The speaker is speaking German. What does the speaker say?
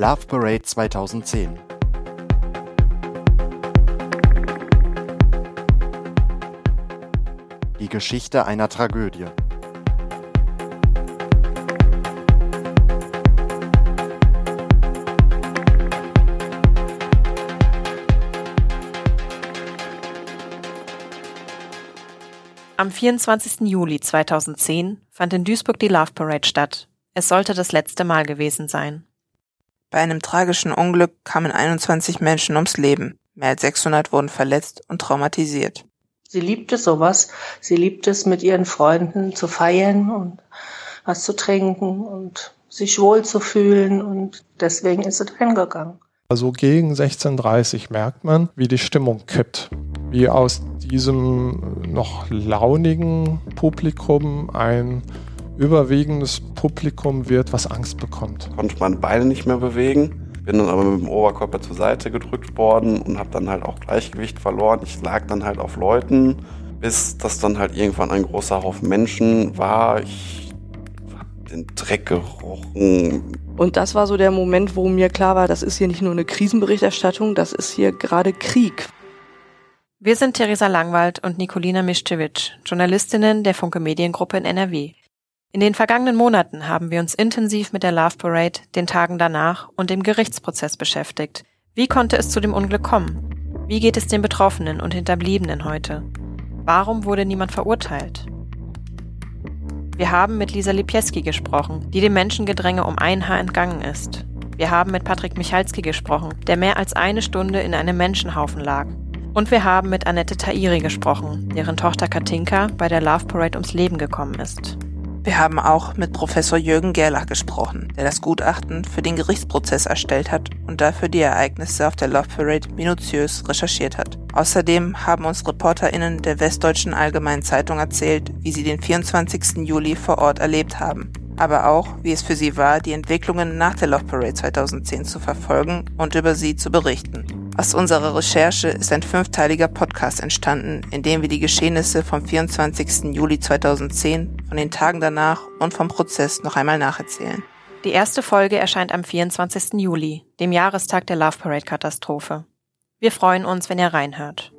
Love Parade 2010 Die Geschichte einer Tragödie. Am 24. Juli 2010 fand in Duisburg die Love Parade statt. Es sollte das letzte Mal gewesen sein. Bei einem tragischen Unglück kamen 21 Menschen ums Leben. Mehr als 600 wurden verletzt und traumatisiert. Sie liebte sowas. Sie liebt es, mit ihren Freunden zu feiern und was zu trinken und sich wohl zu fühlen und deswegen ist sie hingegangen. Also gegen 16.30 merkt man, wie die Stimmung kippt. Wie aus diesem noch launigen Publikum ein überwiegendes Publikum wird, was Angst bekommt. Konnte meine Beine nicht mehr bewegen. Bin dann aber mit dem Oberkörper zur Seite gedrückt worden und habe dann halt auch Gleichgewicht verloren. Ich lag dann halt auf Leuten, bis das dann halt irgendwann ein großer Haufen Menschen war. Ich habe den Dreck gerochen. Und das war so der Moment, wo mir klar war, das ist hier nicht nur eine Krisenberichterstattung, das ist hier gerade Krieg. Wir sind Theresa Langwald und Nikolina Mischewitsch, Journalistinnen der Funke Mediengruppe in NRW. In den vergangenen Monaten haben wir uns intensiv mit der Love Parade, den Tagen danach und dem Gerichtsprozess beschäftigt. Wie konnte es zu dem Unglück kommen? Wie geht es den Betroffenen und Hinterbliebenen heute? Warum wurde niemand verurteilt? Wir haben mit Lisa Lipieski gesprochen, die dem Menschengedränge um ein Haar entgangen ist. Wir haben mit Patrick Michalski gesprochen, der mehr als eine Stunde in einem Menschenhaufen lag und wir haben mit Annette Tairi gesprochen, deren Tochter Katinka bei der Love Parade ums Leben gekommen ist. Wir haben auch mit Professor Jürgen Gerlach gesprochen, der das Gutachten für den Gerichtsprozess erstellt hat und dafür die Ereignisse auf der Love Parade minutiös recherchiert hat. Außerdem haben uns ReporterInnen der Westdeutschen Allgemeinen Zeitung erzählt, wie sie den 24. Juli vor Ort erlebt haben. Aber auch, wie es für sie war, die Entwicklungen nach der Love Parade 2010 zu verfolgen und über sie zu berichten. Aus unserer Recherche ist ein fünfteiliger Podcast entstanden, in dem wir die Geschehnisse vom 24. Juli 2010, von den Tagen danach und vom Prozess noch einmal nacherzählen. Die erste Folge erscheint am 24. Juli, dem Jahrestag der Love Parade Katastrophe. Wir freuen uns, wenn ihr reinhört.